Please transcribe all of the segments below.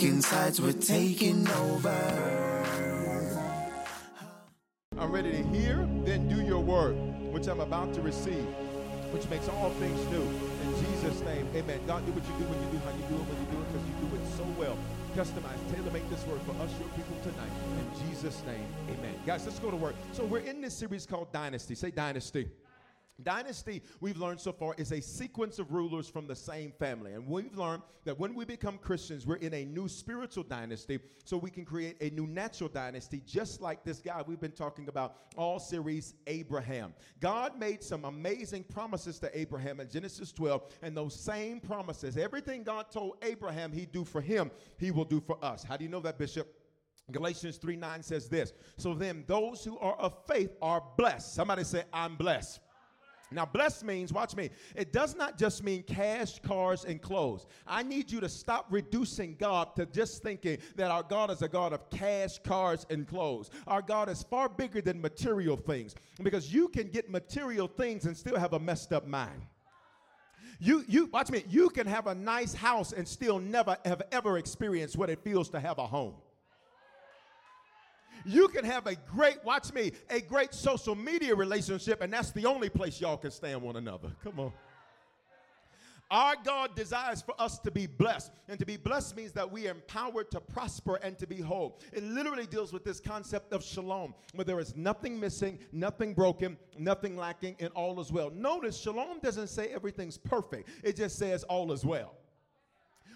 taking sides, we're taking over. I'm ready to hear, then do your word, which I'm about to receive, which makes all things new. In Jesus' name, amen. God, do what you do when you do how you do it, when you do it, because you do it so well. Customize, tailor make this word for us, your people, tonight. In Jesus' name, amen. Guys, let's go to work. So we're in this series called Dynasty. Say Dynasty. Dynasty, we've learned so far, is a sequence of rulers from the same family. And we've learned that when we become Christians, we're in a new spiritual dynasty, so we can create a new natural dynasty, just like this guy we've been talking about all series, Abraham. God made some amazing promises to Abraham in Genesis 12, and those same promises, everything God told Abraham he'd do for him, he will do for us. How do you know that, Bishop? Galatians 3 9 says this. So then, those who are of faith are blessed. Somebody say, I'm blessed. Now, blessed means, watch me, it does not just mean cash, cars, and clothes. I need you to stop reducing God to just thinking that our God is a God of cash, cars, and clothes. Our God is far bigger than material things because you can get material things and still have a messed up mind. You, you, watch me, you can have a nice house and still never have ever experienced what it feels to have a home. You can have a great, watch me, a great social media relationship, and that's the only place y'all can stand one another. Come on. Our God desires for us to be blessed. And to be blessed means that we are empowered to prosper and to be whole. It literally deals with this concept of shalom, where there is nothing missing, nothing broken, nothing lacking, and all is well. Notice, shalom doesn't say everything's perfect, it just says all is well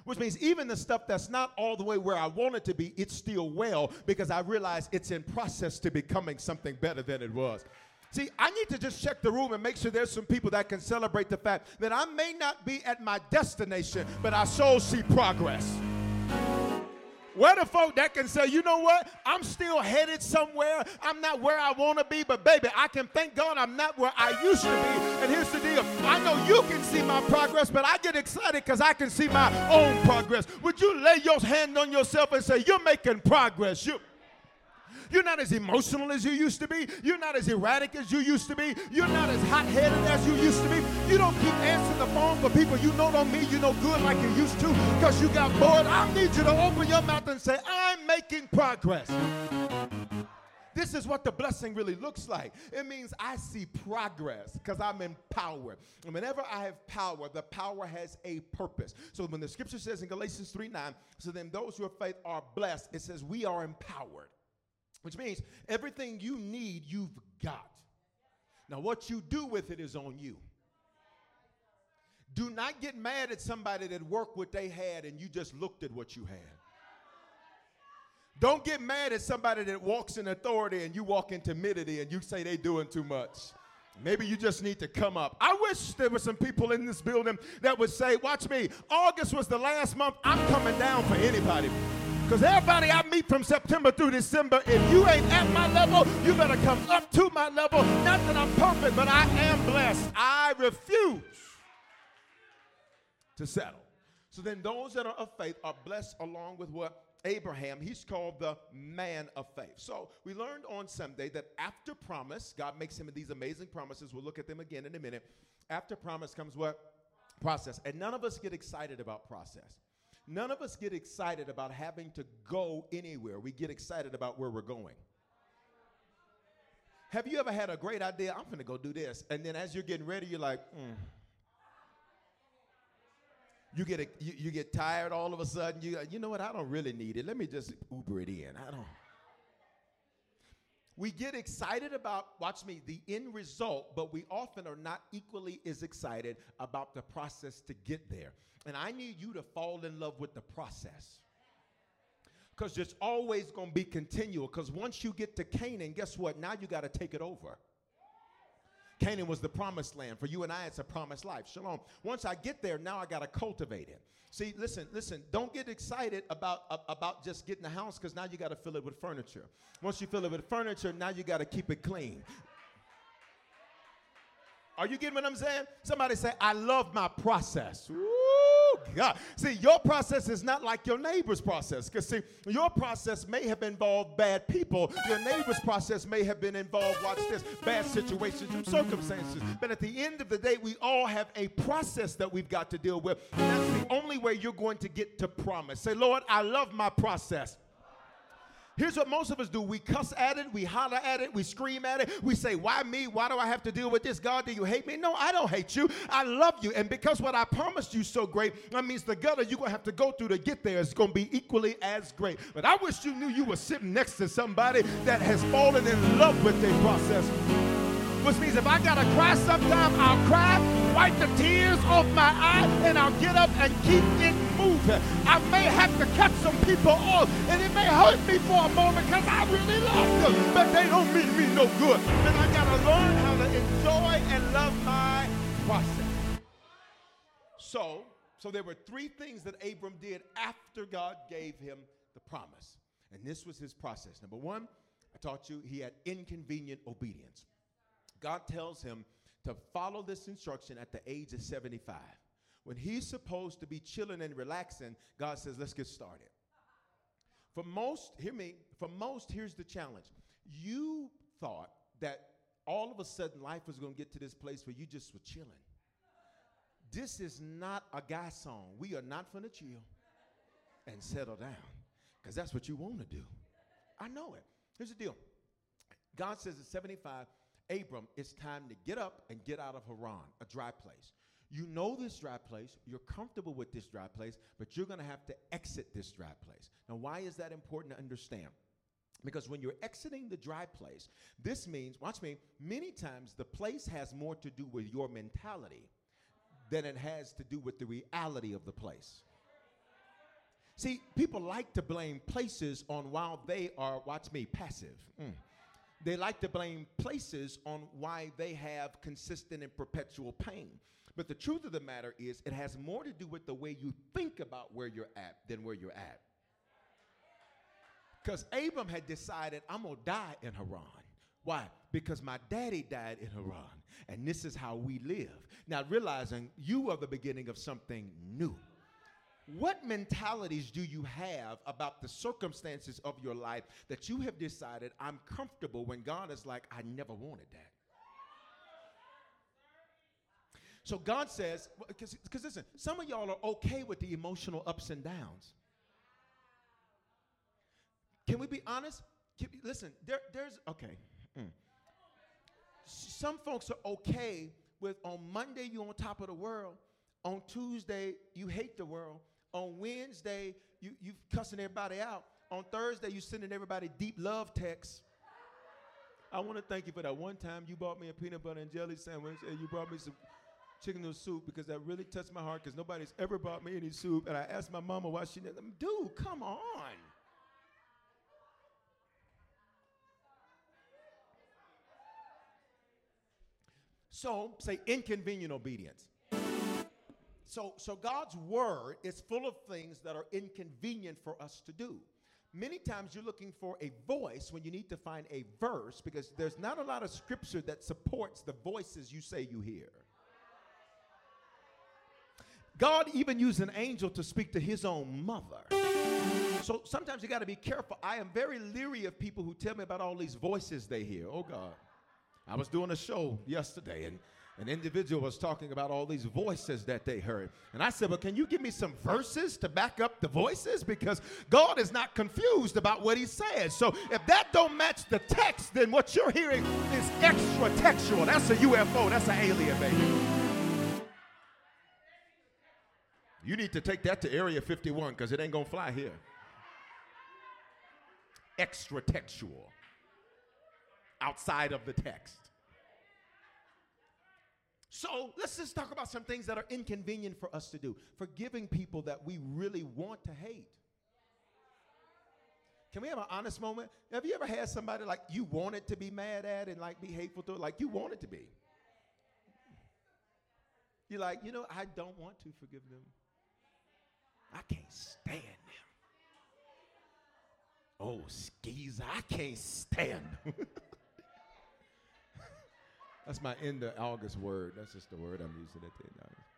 which means even the stuff that's not all the way where I want it to be, it's still well because I realize it's in process to becoming something better than it was. See, I need to just check the room and make sure there's some people that can celebrate the fact that I may not be at my destination, but I sure see progress. Where the folk that can say, you know what? I'm still headed somewhere. I'm not where I want to be, but baby, I can thank God I'm not where I used to be. And here's the deal I know you can see my progress, but I get excited because I can see my own progress. Would you lay your hand on yourself and say, You're making progress? You you're not as emotional as you used to be. You're not as erratic as you used to be. You're not as hot headed as you used to be. You don't keep answering the phone for people you know don't mean you know good like you used to because you got bored. I need you to open your mouth and say, I'm making progress. This is what the blessing really looks like. It means I see progress because I'm in power. And whenever I have power, the power has a purpose. So when the scripture says in Galatians 3 9, so then those who have faith are blessed, it says we are empowered which means everything you need, you've got. Now, what you do with it is on you. Do not get mad at somebody that worked what they had and you just looked at what you had. Don't get mad at somebody that walks in authority and you walk in timidity and you say they doing too much. Maybe you just need to come up. I wish there were some people in this building that would say, Watch me, August was the last month. I'm coming down for anybody. Because everybody I meet from September through December, if you ain't at my level, you better come up to my level. Not that I'm perfect, but I am blessed. I refuse to settle. So then those that are of faith are blessed along with what? Abraham, he's called the man of faith. So we learned on Sunday that after promise, God makes him these amazing promises. We'll look at them again in a minute. After promise comes what? Process. And none of us get excited about process. None of us get excited about having to go anywhere. We get excited about where we're going. Have you ever had a great idea? I'm going to go do this. And then as you're getting ready, you're like, mm. You get, a, you, you get tired all of a sudden. You, you know what? I don't really need it. Let me just Uber it in. I don't. We get excited about, watch me, the end result, but we often are not equally as excited about the process to get there. And I need you to fall in love with the process because it's always going to be continual. Because once you get to Canaan, guess what? Now you got to take it over. Canaan was the promised land. For you and I, it's a promised life. Shalom. Once I get there, now I got to cultivate it. See, listen, listen. Don't get excited about uh, about just getting a house because now you got to fill it with furniture. Once you fill it with furniture, now you got to keep it clean. Are you getting what I'm saying? Somebody say, I love my process. Woo, God. See, your process is not like your neighbor's process. Because, see, your process may have involved bad people. Your neighbor's process may have been involved, watch this, bad situations and circumstances. But at the end of the day, we all have a process that we've got to deal with. And that's the only way you're going to get to promise. Say, Lord, I love my process. Here's what most of us do we cuss at it, we holler at it, we scream at it, we say, Why me? Why do I have to deal with this? God, do you hate me? No, I don't hate you. I love you. And because what I promised you so great, that means the gutter you're going to have to go through to get there is going to be equally as great. But I wish you knew you were sitting next to somebody that has fallen in love with their process which means if I gotta cry sometime, I'll cry, wipe the tears off my eye, and I'll get up and keep it moving. I may have to cut some people off, and it may hurt me for a moment because I really love them, but they don't mean me no good. And I gotta learn how to enjoy and love my process. So, so there were three things that Abram did after God gave him the promise. And this was his process. Number one, I taught you he had inconvenient obedience. God tells him to follow this instruction at the age of 75. When he's supposed to be chilling and relaxing, God says, let's get started. For most, hear me, for most, here's the challenge. You thought that all of a sudden life was going to get to this place where you just were chilling. This is not a guy song. We are not going to chill and settle down because that's what you want to do. I know it. Here's the deal God says at 75, Abram, it's time to get up and get out of Haran, a dry place. You know this dry place, you're comfortable with this dry place, but you're going to have to exit this dry place. Now, why is that important to understand? Because when you're exiting the dry place, this means, watch me, many times the place has more to do with your mentality than it has to do with the reality of the place. See, people like to blame places on while they are, watch me, passive. Mm. They like to blame places on why they have consistent and perpetual pain. But the truth of the matter is, it has more to do with the way you think about where you're at than where you're at. Because Abram had decided, I'm going to die in Haran. Why? Because my daddy died in Haran, and this is how we live. Now, realizing you are the beginning of something new. What mentalities do you have about the circumstances of your life that you have decided I'm comfortable when God is like, I never wanted that? So God says, because listen, some of y'all are okay with the emotional ups and downs. Can we be honest? Can, listen, there, there's, okay. Mm. Some folks are okay with on Monday you're on top of the world, on Tuesday you hate the world, on Wednesday, you you cussing everybody out. On Thursday, you sending everybody deep love texts. I want to thank you for that one time you bought me a peanut butter and jelly sandwich, and you brought me some chicken noodle soup because that really touched my heart because nobody's ever bought me any soup. And I asked my mama why she didn't. Dude, come on. So, say inconvenient obedience. So, so God's word is full of things that are inconvenient for us to do. Many times you're looking for a voice when you need to find a verse because there's not a lot of scripture that supports the voices you say you hear. God even used an angel to speak to his own mother. So sometimes you got to be careful. I am very leery of people who tell me about all these voices they hear. Oh, God. I was doing a show yesterday, and an individual was talking about all these voices that they heard. And I said, Well, can you give me some verses to back up the voices? Because God is not confused about what he says. So if that don't match the text, then what you're hearing is extra textual. That's a UFO, that's an alien, baby. You need to take that to Area 51 because it ain't gonna fly here. Extra textual. Outside of the text. So let's just talk about some things that are inconvenient for us to do. Forgiving people that we really want to hate. Can we have an honest moment? Have you ever had somebody like you wanted to be mad at and like be hateful to, like you wanted to be? You're like, you know, I don't want to forgive them. I can't stand them. Oh, skeezer, I can't stand them. That's my end of August word. That's just the word I'm using at the end of August.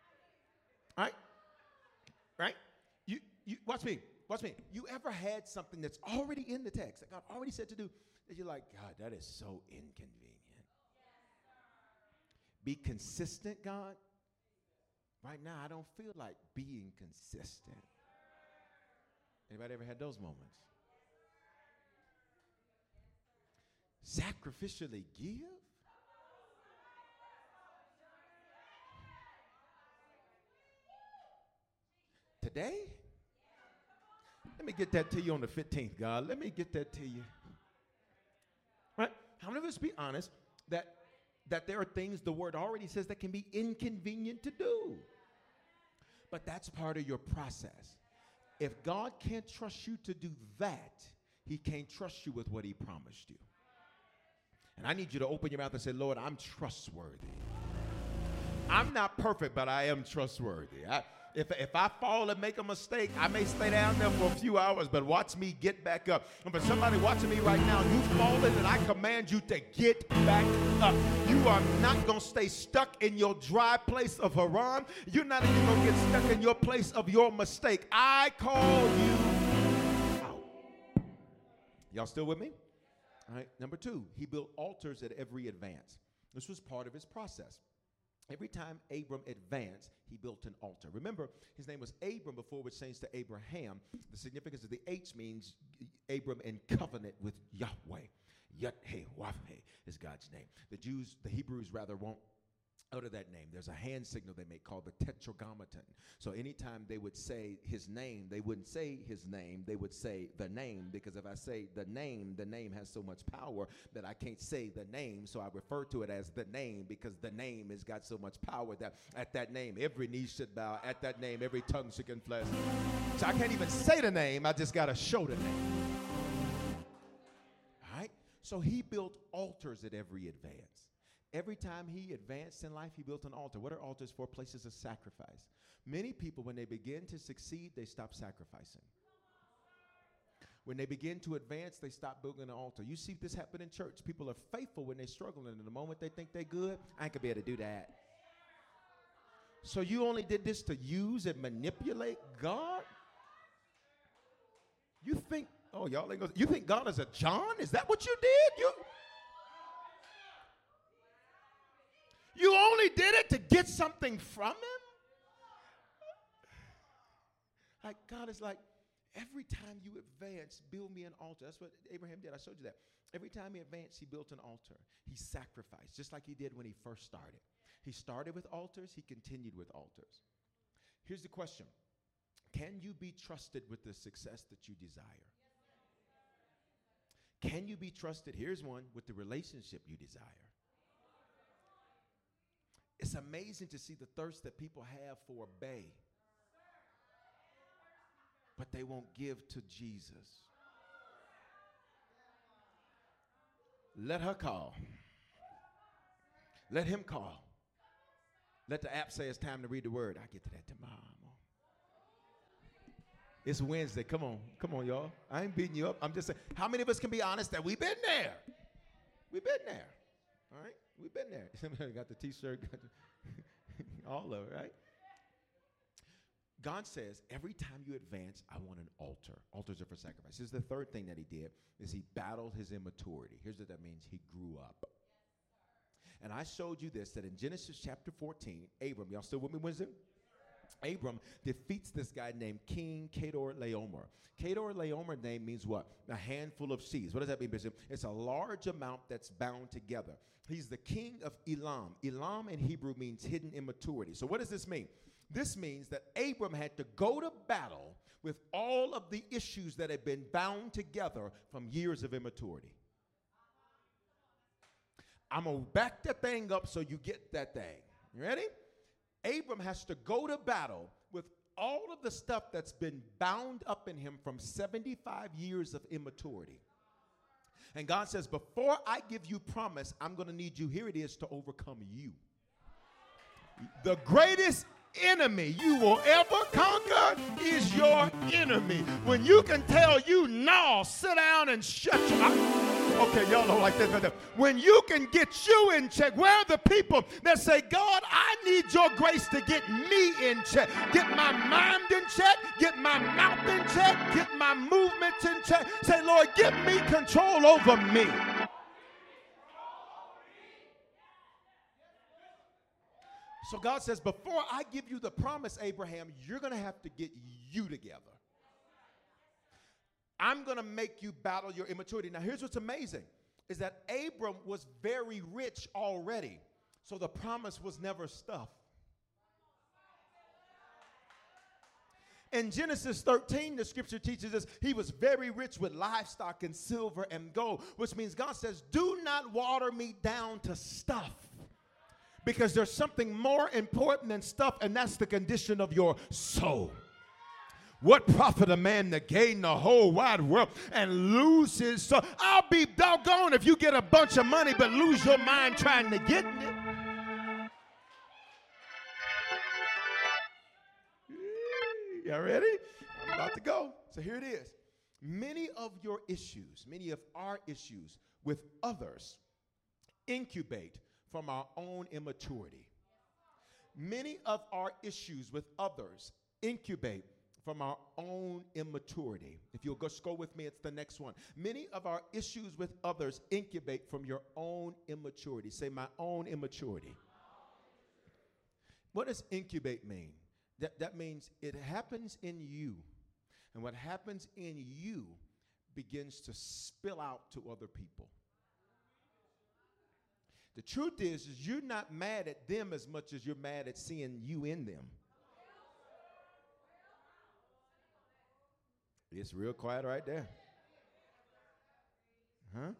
All right? Right? You, you, watch me. Watch me. You ever had something that's already in the text that God already said to do that you're like, God, that is so inconvenient. Be consistent, God. Right now, I don't feel like being consistent. Anybody ever had those moments? Sacrificially give? Today? Let me get that to you on the 15th, God. Let me get that to you. Right? How many of us be honest that that there are things the word already says that can be inconvenient to do? But that's part of your process. If God can't trust you to do that, he can't trust you with what he promised you. And I need you to open your mouth and say, Lord, I'm trustworthy. I'm not perfect, but I am trustworthy. I, if, if I fall and make a mistake, I may stay down there for a few hours, but watch me get back up. For somebody watching me right now, you've fallen and I command you to get back up. You are not going to stay stuck in your dry place of Haran. You're not even going to get stuck in your place of your mistake. I call you out. Y'all still with me? All right, number two, he built altars at every advance. This was part of his process. Every time Abram advanced, he built an altar. Remember, his name was Abram before which changed to Abraham. The significance of the H means Abram in covenant with Yahweh. Yahweh is God's name. The Jews, the Hebrews rather, won't utter that name. There's a hand signal they make called the tetragrammaton. So anytime they would say his name, they wouldn't say his name, they would say the name because if I say the name, the name has so much power that I can't say the name. So I refer to it as the name because the name has got so much power that at that name every knee should bow, at that name every tongue should confess. So I can't even say the name, I just got to show the name. All right? So he built altars at every advance. Every time he advanced in life, he built an altar. What are altars for? Places of sacrifice. Many people, when they begin to succeed, they stop sacrificing. When they begin to advance, they stop building an altar. You see this happen in church. People are faithful when they're struggling, and the moment they think they're good, I ain't gonna be able to do that. So you only did this to use and manipulate God? You think, oh, y'all ain't gonna, you think God is a John? Is that what you did? You You only did it to get something from him? Like, God is like, every time you advance, build me an altar. That's what Abraham did. I showed you that. Every time he advanced, he built an altar. He sacrificed, just like he did when he first started. He started with altars, he continued with altars. Here's the question Can you be trusted with the success that you desire? Can you be trusted? Here's one with the relationship you desire. It's amazing to see the thirst that people have for a bay, but they won't give to Jesus. Let her call. Let him call. Let the app say it's time to read the word. I get to that tomorrow. It's Wednesday. Come on. Come on, y'all. I ain't beating you up. I'm just saying, how many of us can be honest that we've been there? We've been there. All right? We've been there. Somebody got the t-shirt, got the all of it, right? God says, every time you advance, I want an altar. Altars are for sacrifice. This is the third thing that he did is he battled his immaturity. Here's what that means. He grew up. And I showed you this that in Genesis chapter 14, Abram, y'all still with me Wednesday? Abram defeats this guy named King Chedorlaomer. Kedor Laomer name means what? A handful of seeds. What does that mean, Bishop? It's a large amount that's bound together. He's the king of Elam. Elam in Hebrew means hidden immaturity. So what does this mean? This means that Abram had to go to battle with all of the issues that had been bound together from years of immaturity. I'm going to back that thing up so you get that thing. You ready? Abram has to go to battle with all of the stuff that's been bound up in him from 75 years of immaturity. And God says, Before I give you promise, I'm going to need you, here it is, to overcome you. The greatest enemy you will ever conquer is your enemy. When you can tell you, no, sit down and shut your mouth. Okay, y'all don't like that. When you can get you in check, where are the people that say, God, I need your grace to get me in check, get my mind in check, get my mouth in check, get my movements in check. Say, Lord, give me control over me. So God says, before I give you the promise, Abraham, you're going to have to get you together. I'm going to make you battle your immaturity. Now, here's what's amazing is that Abram was very rich already. So the promise was never stuff. In Genesis 13, the scripture teaches us he was very rich with livestock and silver and gold, which means God says, Do not water me down to stuff because there's something more important than stuff, and that's the condition of your soul. What profit a man to gain the whole wide world and lose his soul? I'll be doggone if you get a bunch of money but lose your mind trying to get it. Y'all ready? I'm about to go. So here it is. Many of your issues, many of our issues with others incubate from our own immaturity. Many of our issues with others incubate from our own immaturity. If you'll just go with me, it's the next one. Many of our issues with others incubate from your own immaturity. Say, my own immaturity. What does incubate mean? That, that means it happens in you. And what happens in you begins to spill out to other people. The truth is, is you're not mad at them as much as you're mad at seeing you in them. It's real quiet right there. Huh?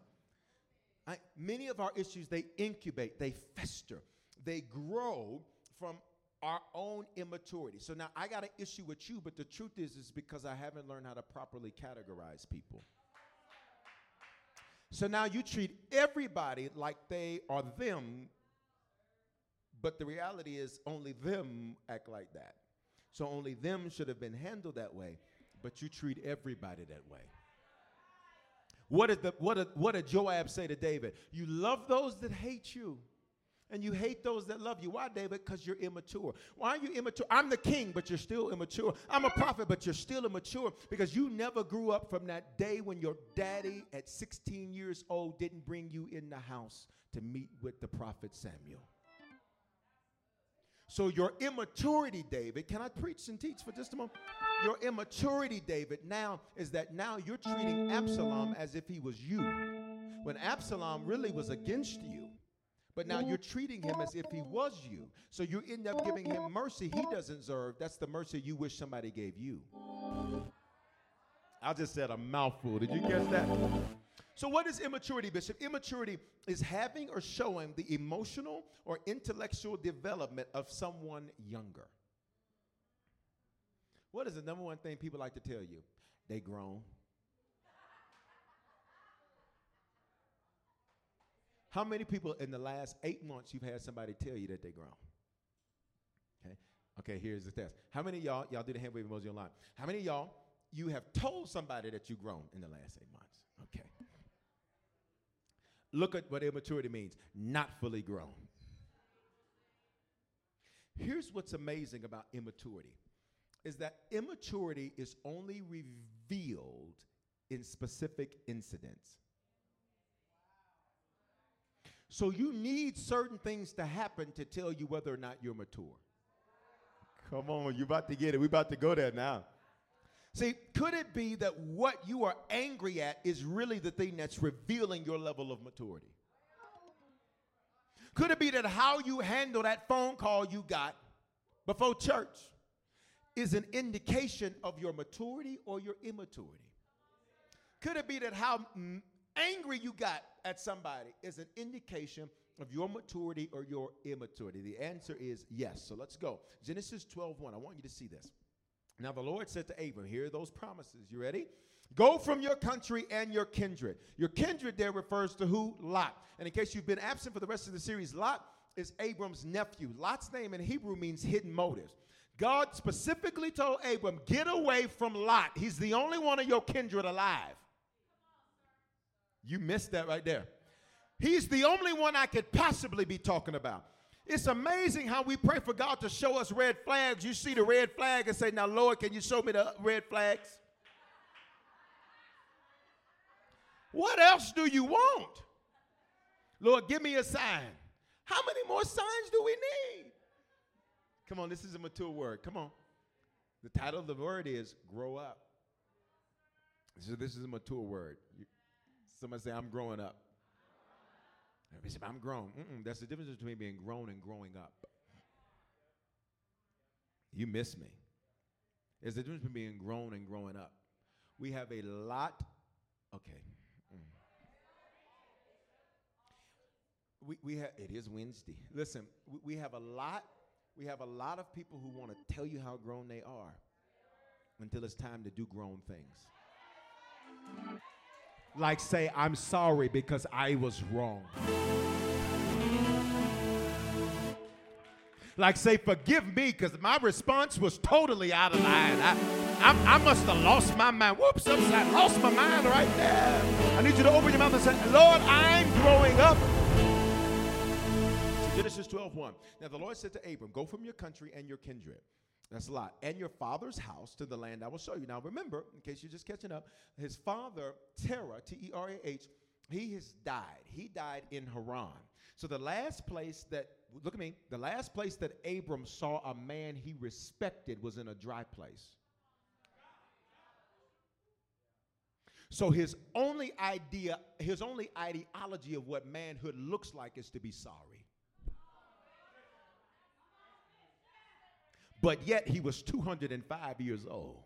I, many of our issues, they incubate, they fester, they grow from our own immaturity. So now I got an issue with you, but the truth is, is because I haven't learned how to properly categorize people. So now you treat everybody like they are them, but the reality is only them act like that. So only them should have been handled that way, but you treat everybody that way. What did, the, what, did, what did Joab say to David? You love those that hate you and you hate those that love you. Why, David? Because you're immature. Why are you immature? I'm the king, but you're still immature. I'm a prophet, but you're still immature because you never grew up from that day when your daddy at 16 years old didn't bring you in the house to meet with the prophet Samuel. So, your immaturity, David, can I preach and teach for just a moment? Your immaturity, David, now is that now you're treating Absalom as if he was you, when Absalom really was against you. But now you're treating him as if he was you. So you end up giving him mercy he doesn't deserve. That's the mercy you wish somebody gave you. I just said a mouthful. Did you get that? So, what is immaturity, Bishop? Immaturity is having or showing the emotional or intellectual development of someone younger. What is the number one thing people like to tell you? They grown. How many people in the last eight months you've had somebody tell you that they're grown? Okay. Okay, here's the test. How many y'all, y'all do the hand wave emoji online? How many y'all you have told somebody that you've grown in the last eight months? Okay. Look at what immaturity means not fully grown. Here's what's amazing about immaturity is that immaturity is only revealed in specific incidents. So you need certain things to happen to tell you whether or not you're mature. Come on, you're about to get it. We're about to go there now. See, could it be that what you are angry at is really the thing that's revealing your level of maturity? Could it be that how you handle that phone call you got before church is an indication of your maturity or your immaturity? Could it be that how angry you got at somebody is an indication of your maturity or your immaturity? The answer is yes. So let's go. Genesis 12 1. I want you to see this. Now the Lord said to Abram, Here are those promises. You ready? Go from your country and your kindred. Your kindred there refers to who? Lot. And in case you've been absent for the rest of the series, Lot is Abram's nephew. Lot's name in Hebrew means hidden motives. God specifically told Abram, Get away from Lot. He's the only one of your kindred alive. You missed that right there. He's the only one I could possibly be talking about. It's amazing how we pray for God to show us red flags. You see the red flag and say, Now, Lord, can you show me the red flags? What else do you want? Lord, give me a sign. How many more signs do we need? Come on, this is a mature word. Come on. The title of the word is Grow Up. So this is a mature word. Somebody say, I'm growing up. I'm grown. Mm-mm, that's the difference between being grown and growing up. You miss me. There's the difference between being grown and growing up. We have a lot. Okay. Mm. We, we have, it is Wednesday. Listen, we, we have a lot. We have a lot of people who want to tell you how grown they are until it's time to do grown things like say, I'm sorry because I was wrong. Like say, forgive me because my response was totally out of line. I, I, I must have lost my mind. Whoops, I lost my mind right there. I need you to open your mouth and say, Lord, I'm growing up. Genesis 12, 1. Now the Lord said to Abram, Go from your country and your kindred that's a lot. And your father's house to the land I will show you. Now remember, in case you're just catching up, his father, Terah, T E R A H, he has died. He died in Haran. So the last place that, look at me, the last place that Abram saw a man he respected was in a dry place. So his only idea, his only ideology of what manhood looks like is to be sorry. But yet he was 205 years old.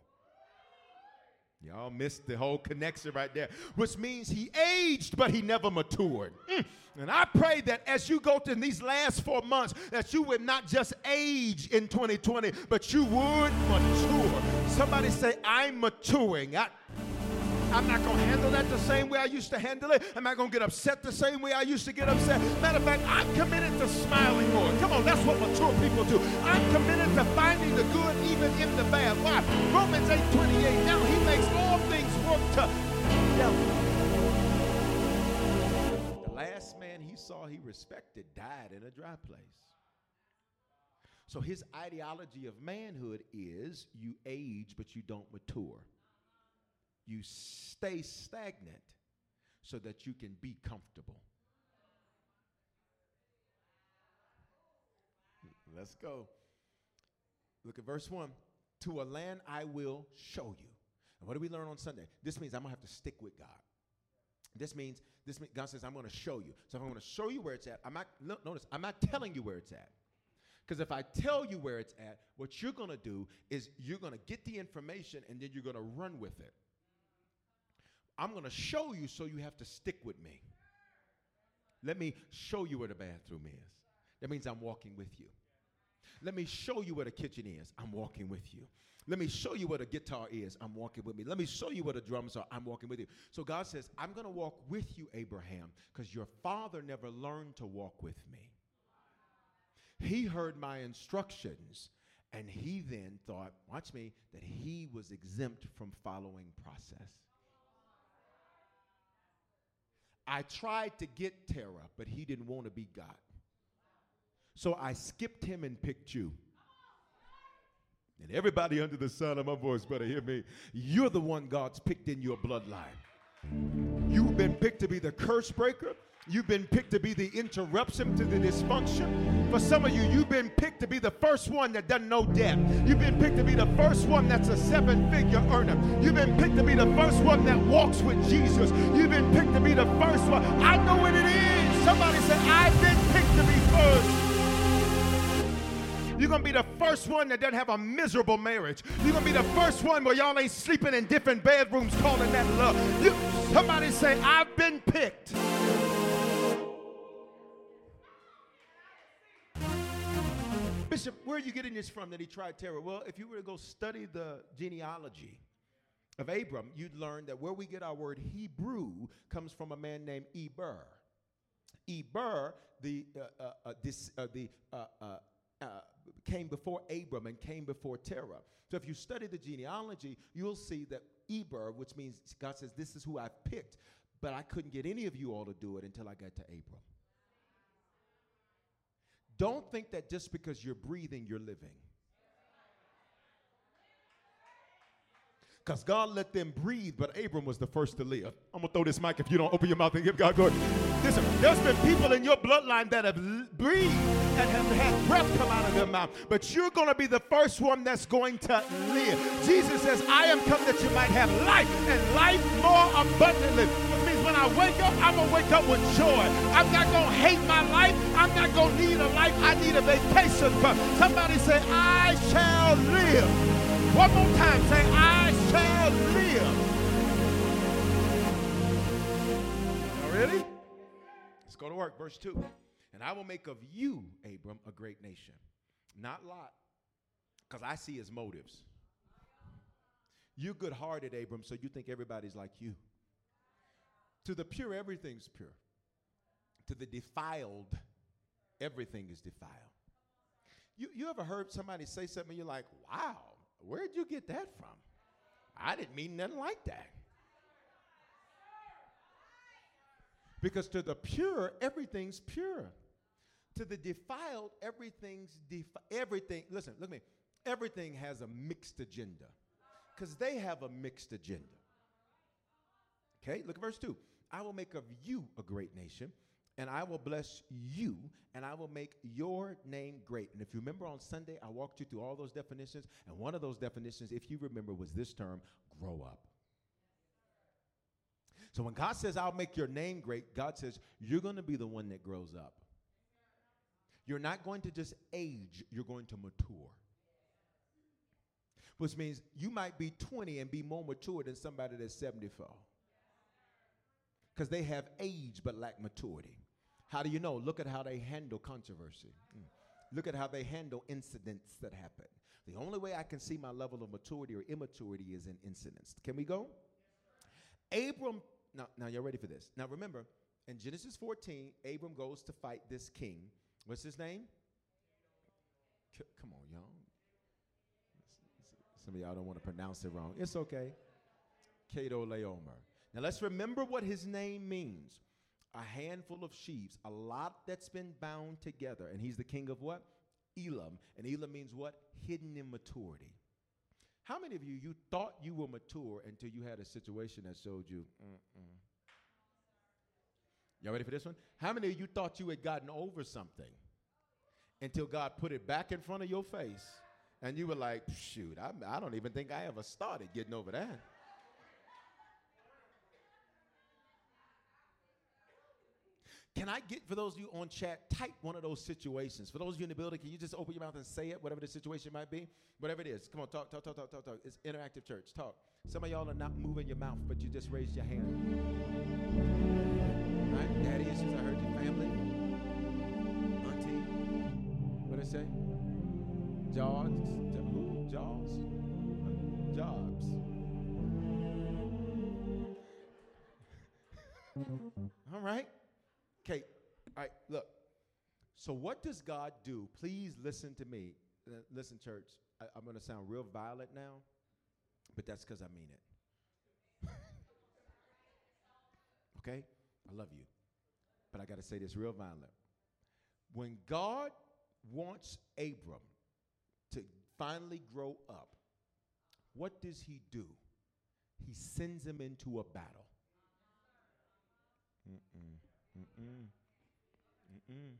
Y'all missed the whole connection right there, which means he aged, but he never matured. Mm. And I pray that as you go through these last four months, that you would not just age in 2020, but you would mature. Somebody say, I'm maturing. I, I'm not going to handle that the same way I used to handle it. I'm not going to get upset the same way I used to get upset. Matter of fact, I'm committed to smiling more. Come on, that's what mature people do. I'm committed to finding the good even in the bad. Why? Romans 8 28. Now he makes all things work together. The last man he saw he respected died in a dry place. So his ideology of manhood is you age, but you don't mature you stay stagnant so that you can be comfortable. Let's go. Look at verse 1. To a land I will show you. And what do we learn on Sunday? This means I'm going to have to stick with God. This means this means God says I'm going to show you. So if I'm going to show you where it's at, I'm not notice I'm not telling you where it's at. Because if I tell you where it's at, what you're going to do is you're going to get the information and then you're going to run with it. I'm going to show you so you have to stick with me. Let me show you where the bathroom is. That means I'm walking with you. Let me show you where the kitchen is. I'm walking with you. Let me show you where the guitar is. I'm walking with me. Let me show you where the drums are. I'm walking with you. So God says, I'm going to walk with you, Abraham, because your father never learned to walk with me. He heard my instructions, and he then thought, watch me, that he was exempt from following process. I tried to get Terah, but he didn't want to be God. So I skipped him and picked you. And everybody under the sound of my voice better hear me. You're the one God's picked in your bloodline. You've been picked to be the curse breaker. You've been picked to be the interruption to the dysfunction. For some of you, you've been picked to be the first one that doesn't know death. You've been picked to be the first one that's a seven figure earner. You've been picked to be the first one that walks with Jesus. You've been picked to be the first one. I know what it is. Somebody said, I've been picked to be first. You're gonna be the first one that doesn't have a miserable marriage. You're gonna be the first one where y'all ain't sleeping in different bedrooms calling that love. You, somebody say, I've been picked. Bishop, where are you getting this from that he tried Terah? Well, if you were to go study the genealogy of Abram, you'd learn that where we get our word Hebrew comes from a man named Eber. Eber, the, uh, uh, uh, this, uh, the uh, uh, came before Abram and came before Terah. So if you study the genealogy, you'll see that Eber, which means God says, This is who I've picked, but I couldn't get any of you all to do it until I got to Abram. Don't think that just because you're breathing, you're living. Because God let them breathe, but Abram was the first to live. I'm going to throw this mic if you don't open your mouth and give God glory. Listen, there's been people in your bloodline that have breathed and have had breath come out of their mouth, but you're going to be the first one that's going to live. Jesus says, I am come that you might have life and life more abundantly I wake up, I'm going to wake up with joy. I'm not going to hate my life. I'm not going to need a life. I need a vacation. Somebody say, I shall live. One more time, say, I shall live. Now, ready? Let's go to work. Verse 2. And I will make of you, Abram, a great nation. Not Lot, because I see his motives. You're good hearted, Abram, so you think everybody's like you. To the pure, everything's pure. To the defiled, everything is defiled. You, you ever heard somebody say something you're like, wow, where'd you get that from? I didn't mean nothing like that. Because to the pure, everything's pure. To the defiled, everything's defi- everything. Listen, look at me. Everything has a mixed agenda. Because they have a mixed agenda. Okay, look at verse 2. I will make of you a great nation, and I will bless you, and I will make your name great. And if you remember on Sunday, I walked you through all those definitions, and one of those definitions, if you remember, was this term grow up. So when God says, I'll make your name great, God says, you're going to be the one that grows up. You're not going to just age, you're going to mature. Which means you might be 20 and be more mature than somebody that's 74 because they have age but lack maturity. How do you know? Look at how they handle controversy. Mm. Look at how they handle incidents that happen. The only way I can see my level of maturity or immaturity is in incidents. Can we go? Abram, now, now you're ready for this. Now remember, in Genesis 14, Abram goes to fight this king. What's his name? C- come on, y'all. Some of y'all don't want to pronounce it wrong. It's okay. Chedorlaomer. Now let's remember what his name means. A handful of sheaves, a lot that's been bound together. And he's the king of what? Elam. And Elam means what? Hidden in maturity. How many of you, you thought you were mature until you had a situation that showed you, mm-mm. Y'all ready for this one? How many of you thought you had gotten over something until God put it back in front of your face and you were like, shoot, I, I don't even think I ever started getting over that? Can I get, for those of you on chat, type one of those situations. For those of you in the building, can you just open your mouth and say it, whatever the situation might be? Whatever it is. Come on, talk, talk, talk, talk, talk, talk. It's interactive church. Talk. Some of y'all are not moving your mouth, but you just raised your hand. Right? Daddy issues, I heard your family. Auntie. What did I say? Jaws. Who? Jaws? Jobs. All right. Okay, all right, look. So, what does God do? Please listen to me. Uh, listen, church. I, I'm going to sound real violent now, but that's because I mean it. okay? I love you. But I got to say this real violent. When God wants Abram to finally grow up, what does he do? He sends him into a battle. Mm-mm, mm-mm, mm-mm.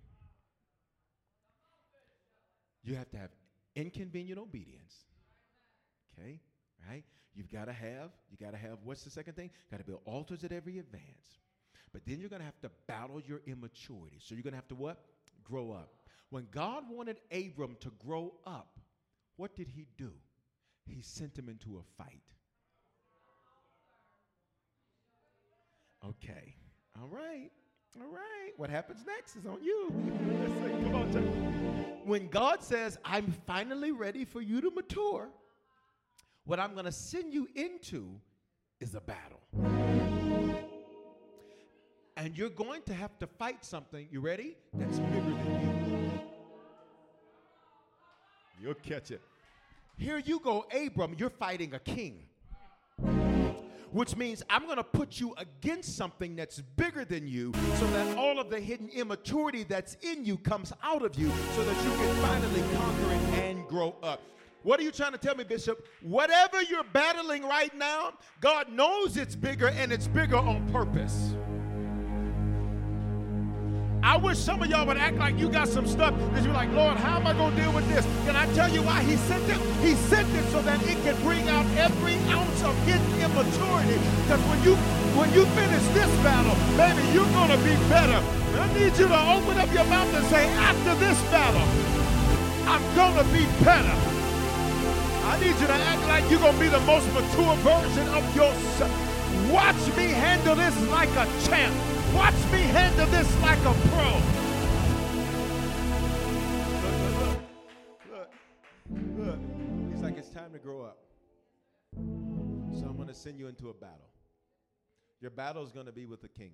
You have to have inconvenient obedience. Okay? Right? You've got to have, you got to have, what's the second thing? Got to build altars at every advance. But then you're going to have to battle your immaturity. So you're going to have to what? Grow up. When God wanted Abram to grow up, what did he do? He sent him into a fight. Okay. All right. All right. What happens next is on you. On, when God says, I'm finally ready for you to mature, what I'm going to send you into is a battle. And you're going to have to fight something, you ready? That's bigger than you. You'll catch it. Here you go, Abram, you're fighting a king which means I'm going to put you against something that's bigger than you so that all of the hidden immaturity that's in you comes out of you so that you can finally conquer it and grow up. What are you trying to tell me, Bishop? Whatever you're battling right now, God knows it's bigger and it's bigger on purpose. I wish some of y'all would act like you got some stuff that you're like, Lord, how am I going to deal with this? Can I tell you why He sent it? He sent it so that it can bring out every ounce of hidden immaturity. Because when you when you finish this battle, baby, you're going to be better. I need you to open up your mouth and say, after this battle, I'm going to be better. I need you to act like you're going to be the most mature version of yourself. Watch me handle this like a champ. Watch me handle this like a pro. Look, look, look, look. look. He's like, it's time to grow up. So I'm going to send you into a battle. Your battle is going to be with the king.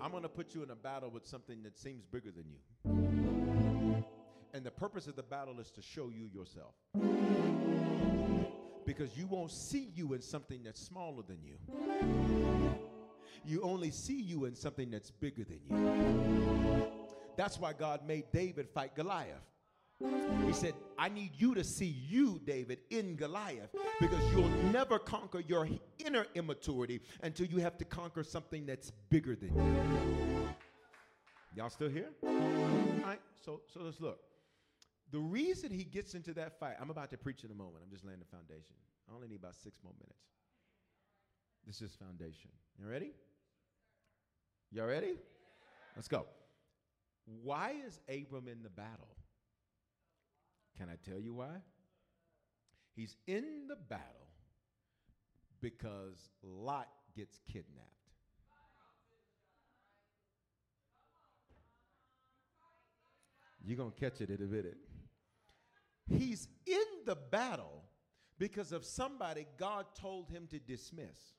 I'm going to put you in a battle with something that seems bigger than you. And the purpose of the battle is to show you yourself. Because you won't see you in something that's smaller than you you only see you in something that's bigger than you. That's why God made David fight Goliath. He said, I need you to see you, David, in Goliath, because you'll never conquer your inner immaturity until you have to conquer something that's bigger than you. Y'all still here? All right, so, so let's look. The reason he gets into that fight, I'm about to preach in a moment. I'm just laying the foundation. I only need about six more minutes. This is foundation. You ready? Y'all ready? Let's go. Why is Abram in the battle? Can I tell you why? He's in the battle because Lot gets kidnapped. You're going to catch it in a minute. He's in the battle because of somebody God told him to dismiss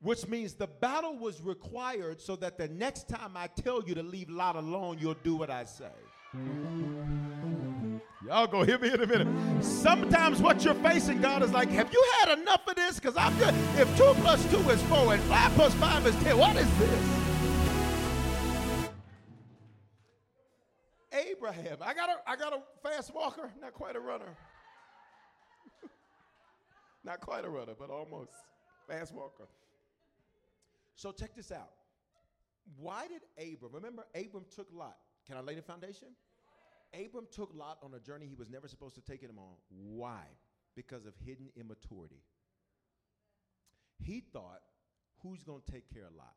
which means the battle was required so that the next time I tell you to leave Lot alone, you'll do what I say. Y'all go hear me in a minute. Sometimes what you're facing, God is like, have you had enough of this? Because I'm good. If two plus two is four and five plus five is ten, what is this? Abraham. I got a I got a fast walker, not quite a runner. not quite a runner, but almost. Fast walker. So check this out. Why did Abram, remember Abram took Lot. Can I lay the foundation? Abram took Lot on a journey he was never supposed to take him on. Why? Because of hidden immaturity. He thought, who's going to take care of Lot?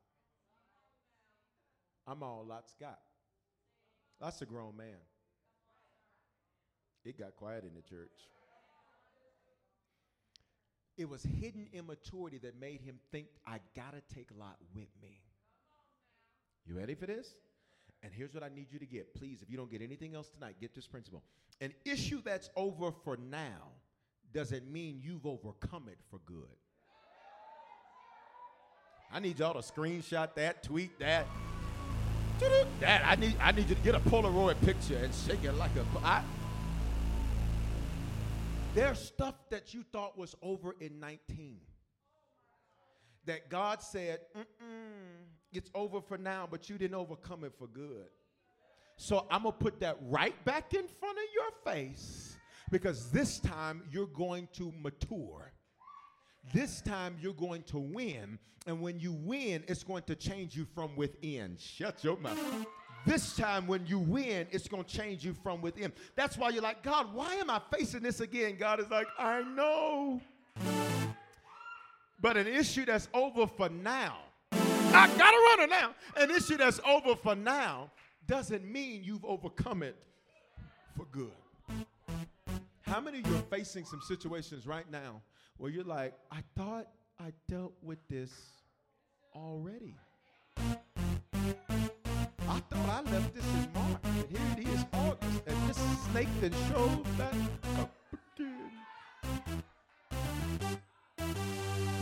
I'm all Lot's got. That's a grown man. It got quiet in the church. It was hidden immaturity that made him think, I gotta take a Lot with me. You ready for this? And here's what I need you to get. Please, if you don't get anything else tonight, get this principle. An issue that's over for now doesn't mean you've overcome it for good. I need y'all to screenshot that, tweet that. That I need I need you to get a Polaroid picture and shake it like a I, there's stuff that you thought was over in 19 that God said, it's over for now, but you didn't overcome it for good. So I'm going to put that right back in front of your face because this time you're going to mature. This time you're going to win. And when you win, it's going to change you from within. Shut your mouth. This time when you win, it's going to change you from within. That's why you're like, God, why am I facing this again? God is like, I know. But an issue that's over for now, I gotta run it now. An issue that's over for now doesn't mean you've overcome it for good. How many of you are facing some situations right now where you're like, I thought I dealt with this already? Thought I left this in March, and here it is, August, and this snake that shows back up again.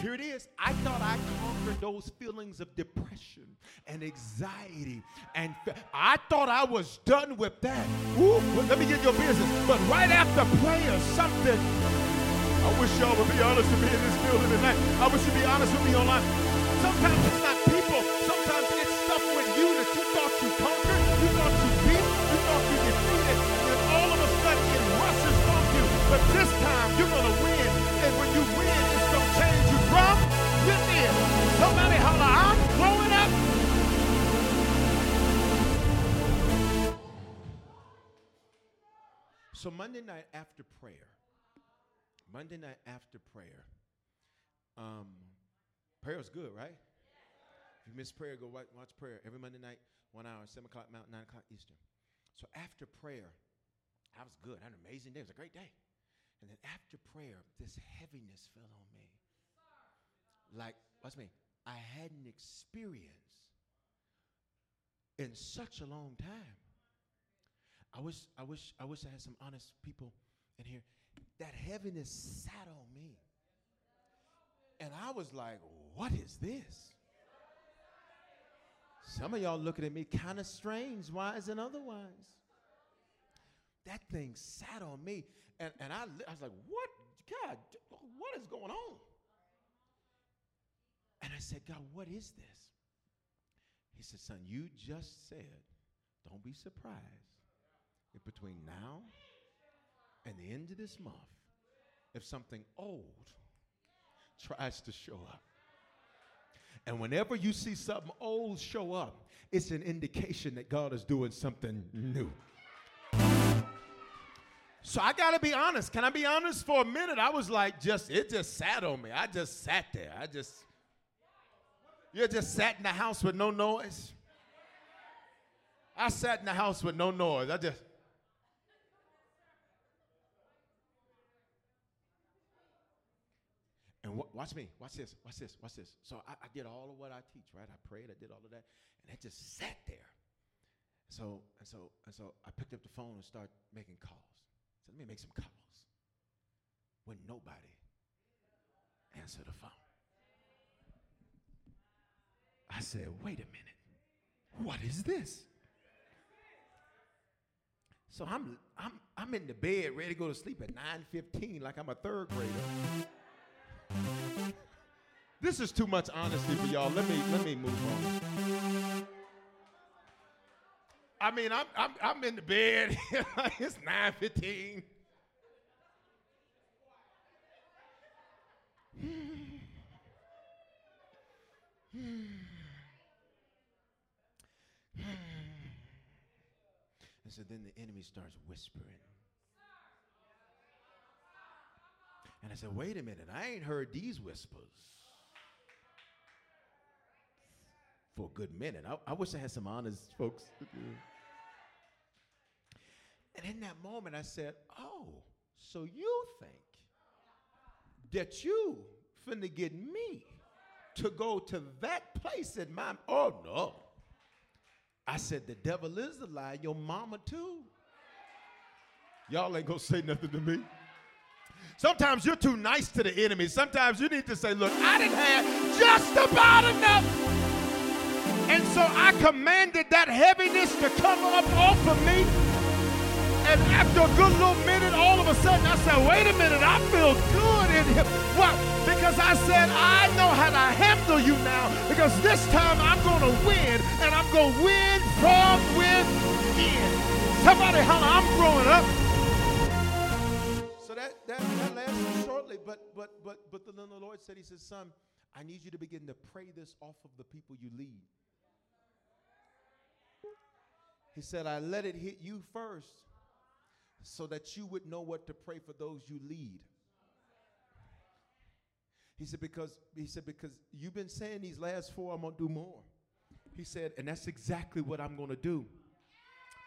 Here it is. I thought I conquered those feelings of depression and anxiety. And fe- I thought I was done with that. Ooh, let me get your business. But right after prayer, something. I wish y'all would be honest with me in this building tonight. I wish you'd be honest with me online. Sometimes it's not Somebody holler, I'm growing up. So Monday night after prayer, Monday night after prayer, um, prayer was good, right? If you miss prayer, go watch, watch prayer every Monday night, one hour, 7 o'clock Mountain, 9 o'clock Eastern. So after prayer, I was good. I had an amazing day. It was a great day. And then after prayer, this heaviness fell on me. Like, what's me? I hadn't experienced in such a long time. I wish, I wish, I wish I had some honest people in here. That heaviness sat on me. And I was like, what is this? Some of y'all looking at me kind of strange, wise and otherwise. That thing sat on me. And, and I, I was like, what? God, what is going on? I said, God, what is this? He said, son, you just said, don't be surprised if between now and the end of this month, if something old tries to show up. And whenever you see something old show up, it's an indication that God is doing something new. So I got to be honest. Can I be honest for a minute? I was like, just, it just sat on me. I just sat there. I just, you just sat in the house with no noise. I sat in the house with no noise. I just, And wa- watch me, watch this, watch this, watch this. So I, I did all of what I teach, right? I prayed, I did all of that, and it just sat there. So and so and so I picked up the phone and started making calls. So let me make some calls. When nobody answered the phone. I said, wait a minute. What is this? So I'm I'm I'm in the bed ready to go to sleep at 9:15 like I'm a third grader. This is too much honesty for y'all. Let me let me move on. I mean, I'm I'm, I'm in the bed. it's 9:15. And so then the enemy starts whispering. And I said, wait a minute, I ain't heard these whispers for a good minute. I, I wish I had some honest folks. And in that moment, I said, oh, so you think that you finna get me to go to that place in my, oh no. I said, the devil is a lie, your mama too. Y'all ain't gonna say nothing to me. Sometimes you're too nice to the enemy. Sometimes you need to say, Look, I didn't have just about enough. And so I commanded that heaviness to come up off of me. And after a good little minute, all of a sudden I said, Wait a minute, I feel good in him. Why? Because I said, I know how to handle you now. Because this time I'm going to win, and I'm going to win from within. Somebody holler, I'm growing up. So that, that, that lasted shortly, but, but, but, but then the Lord said, He said, Son, I need you to begin to pray this off of the people you lead. He said, I let it hit you first so that you would know what to pray for those you lead. He said, because he said, because you've been saying these last four, I'm gonna do more. He said, and that's exactly what I'm gonna do.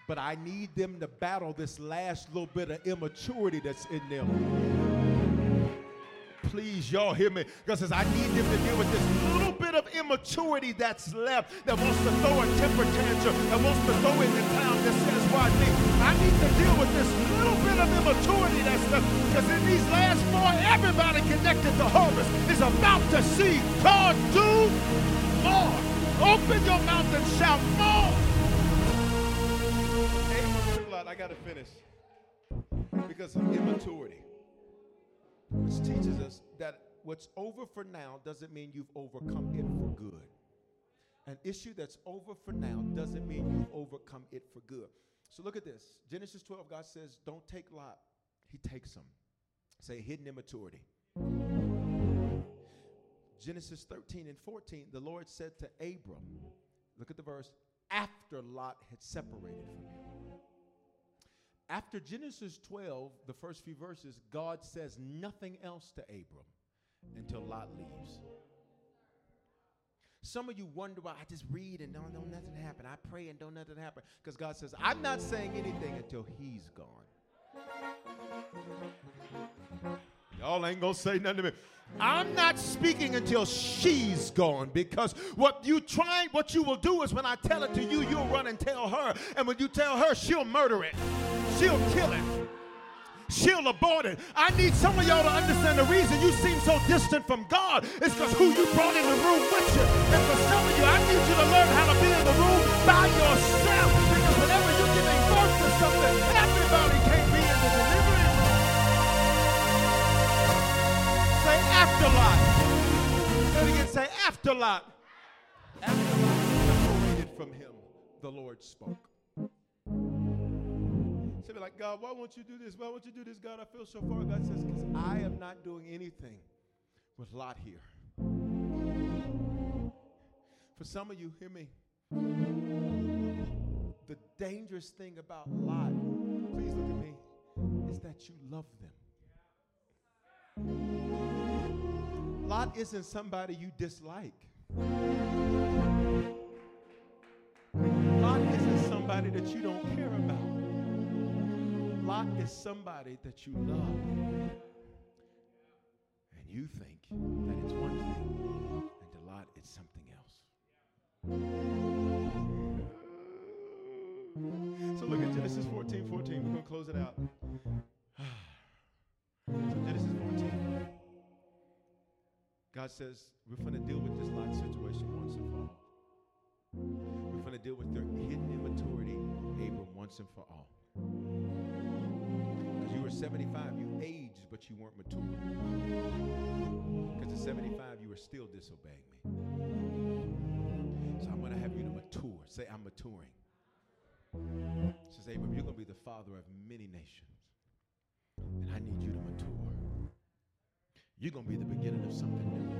But I need them to battle this last little bit of immaturity that's in them please, y'all hear me. God says, I need them to deal with this little bit of immaturity that's left that wants to throw a temper tantrum, that wants to throw in the town that says, why me? I need to deal with this little bit of immaturity that's left. Because in these last four, everybody connected to harvest is about to see God do more. Open your mouth and shout more. I got to finish because of immaturity which teaches us that what's over for now doesn't mean you've overcome it for good. An issue that's over for now doesn't mean you've overcome it for good. So look at this. Genesis 12, God says, Don't take Lot. He takes him. Say, hidden immaturity. Genesis 13 and 14, the Lord said to Abram, look at the verse, after Lot had separated from him. After Genesis 12, the first few verses, God says nothing else to Abram until Lot leaves. Some of you wonder why I just read and don't, don't nothing happen. I pray and don't nothing happen. Because God says, I'm not saying anything until he's gone. Y'all ain't gonna say nothing to me. I'm not speaking until she's gone because what you try, what you will do is when I tell it to you, you'll run and tell her. And when you tell her, she'll murder it. She'll kill it. She'll abort it. I need some of y'all to understand the reason you seem so distant from God is because who you brought in the room with you. And for some of you, I need you to learn how to be in the room by yourself. Because whenever you're giving birth to something, everybody can't be in the delivery. room. Say after Lot. It again. Say after Lot. Afterlife separated from him, the Lord spoke. Say, be like, God, why won't you do this? Why won't you do this, God? I feel so far. God says, because I am not doing anything with Lot here. For some of you, hear me. The dangerous thing about Lot, please look at me, is that you love them. Lot isn't somebody you dislike. Lot isn't somebody that you don't care about. Lot is somebody that you love. And you think that it's one thing, and to Lot it's something else. So look at Genesis 14 14. We're going to close it out. so Genesis 14. God says, we're going to deal with this Lot situation once and for all. We're going to deal with their hidden immaturity, Abram, once and for all were 75, you aged, but you weren't mature. Because at 75, you were still disobeying me. So I'm going to have you to mature. Say, I'm maturing. Says, Abram, you're going to be the father of many nations. And I need you to mature. You're going to be the beginning of something new.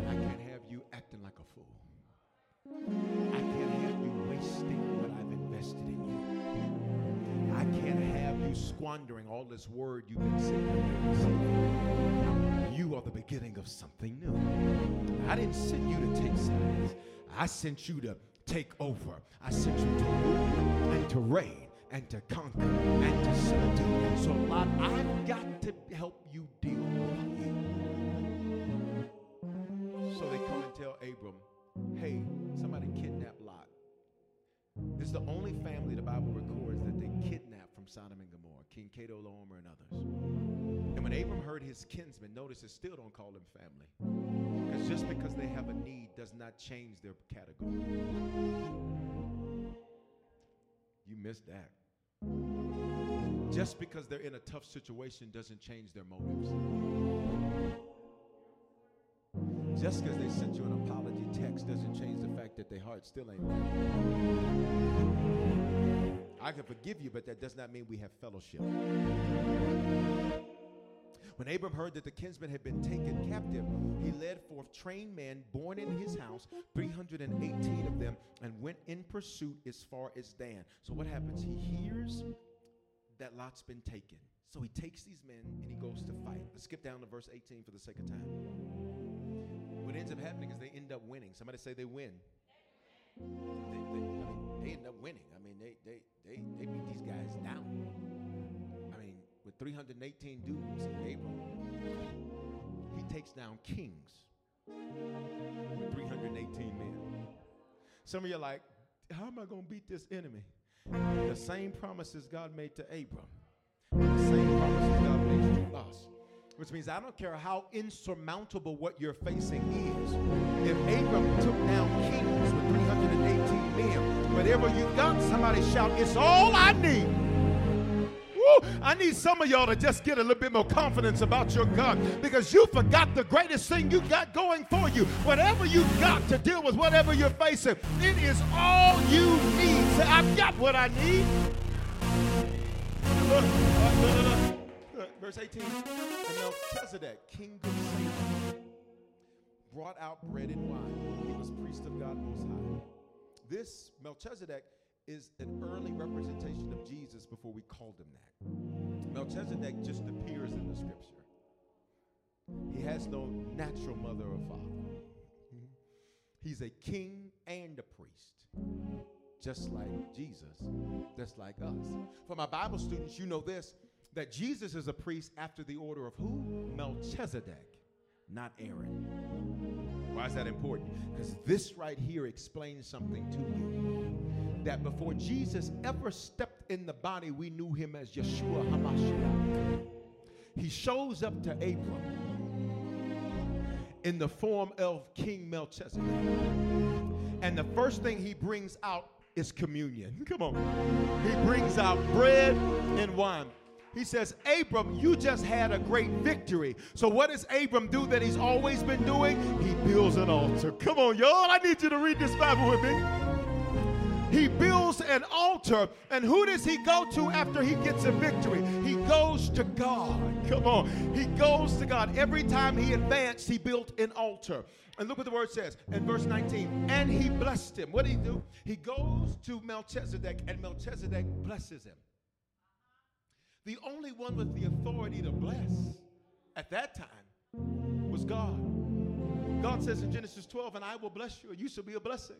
And I can't have you acting like a fool. I can't have you wasting what I've invested in you. I can't have you squandering all this word you've been saying. You are the beginning of something new. I didn't send you to take sides. I sent you to take over. I sent you to rule and to reign and to conquer and to subdue. So, Lot, I've got to help you deal with you. So they come and tell Abram, hey, somebody kidnapped Lot. This is the only family the Bible records that they kidnapped from Sodom and Gomorrah, King Chedorlaomer and others. And when Abram heard his kinsmen, notice it still don't call them family. Because just because they have a need does not change their category. You missed that. Just because they're in a tough situation doesn't change their motives. Just because they sent you an apology text doesn't change the fact that their heart still ain't. I can forgive you, but that does not mean we have fellowship. When Abram heard that the kinsman had been taken captive, he led forth trained men born in his house, 318 of them, and went in pursuit as far as Dan. So what happens? He hears that Lot's been taken. So he takes these men and he goes to fight. Let's skip down to verse 18 for the sake of time. What ends up happening is they end up winning. Somebody say they win. They, they, I mean, they end up winning. They, they, they beat these guys down. I mean, with 318 dudes, in Abram, he takes down kings with 318 men. Some of you are like, how am I going to beat this enemy? The same promises God made to Abram, the same promises God made to us. Which means I don't care how insurmountable what you're facing is. If Abram took down kings with 318 men, whatever you got, somebody shout, It's all I need. Woo! I need some of y'all to just get a little bit more confidence about your God because you forgot the greatest thing you got going for you. Whatever you got to deal with, whatever you're facing, it is all you need. Say, I've got what I need. Look, look, look. Look, verse 18. And Melchizedek, king of Salem, brought out bread and wine. He was priest of God Most High. This Melchizedek is an early representation of Jesus before we called him that. Melchizedek just appears in the scripture. He has no natural mother or father. He's a king and a priest, just like Jesus, just like us. For my Bible students, you know this that Jesus is a priest after the order of who? Melchizedek, not Aaron. Why is that important? Because this right here explains something to you. That before Jesus ever stepped in the body, we knew him as Yeshua HaMashiach. He shows up to Abram in the form of King Melchizedek. And the first thing he brings out is communion. Come on. He brings out bread and wine. He says, Abram, you just had a great victory. So, what does Abram do that he's always been doing? He builds an altar. Come on, y'all. I need you to read this Bible with me. He builds an altar, and who does he go to after he gets a victory? He goes to God. Come on. He goes to God. Every time he advanced, he built an altar. And look what the word says in verse 19. And he blessed him. What did he do? He goes to Melchizedek, and Melchizedek blesses him. The only one with the authority to bless at that time was God. God says in Genesis 12, and I will bless you, and you shall be a blessing.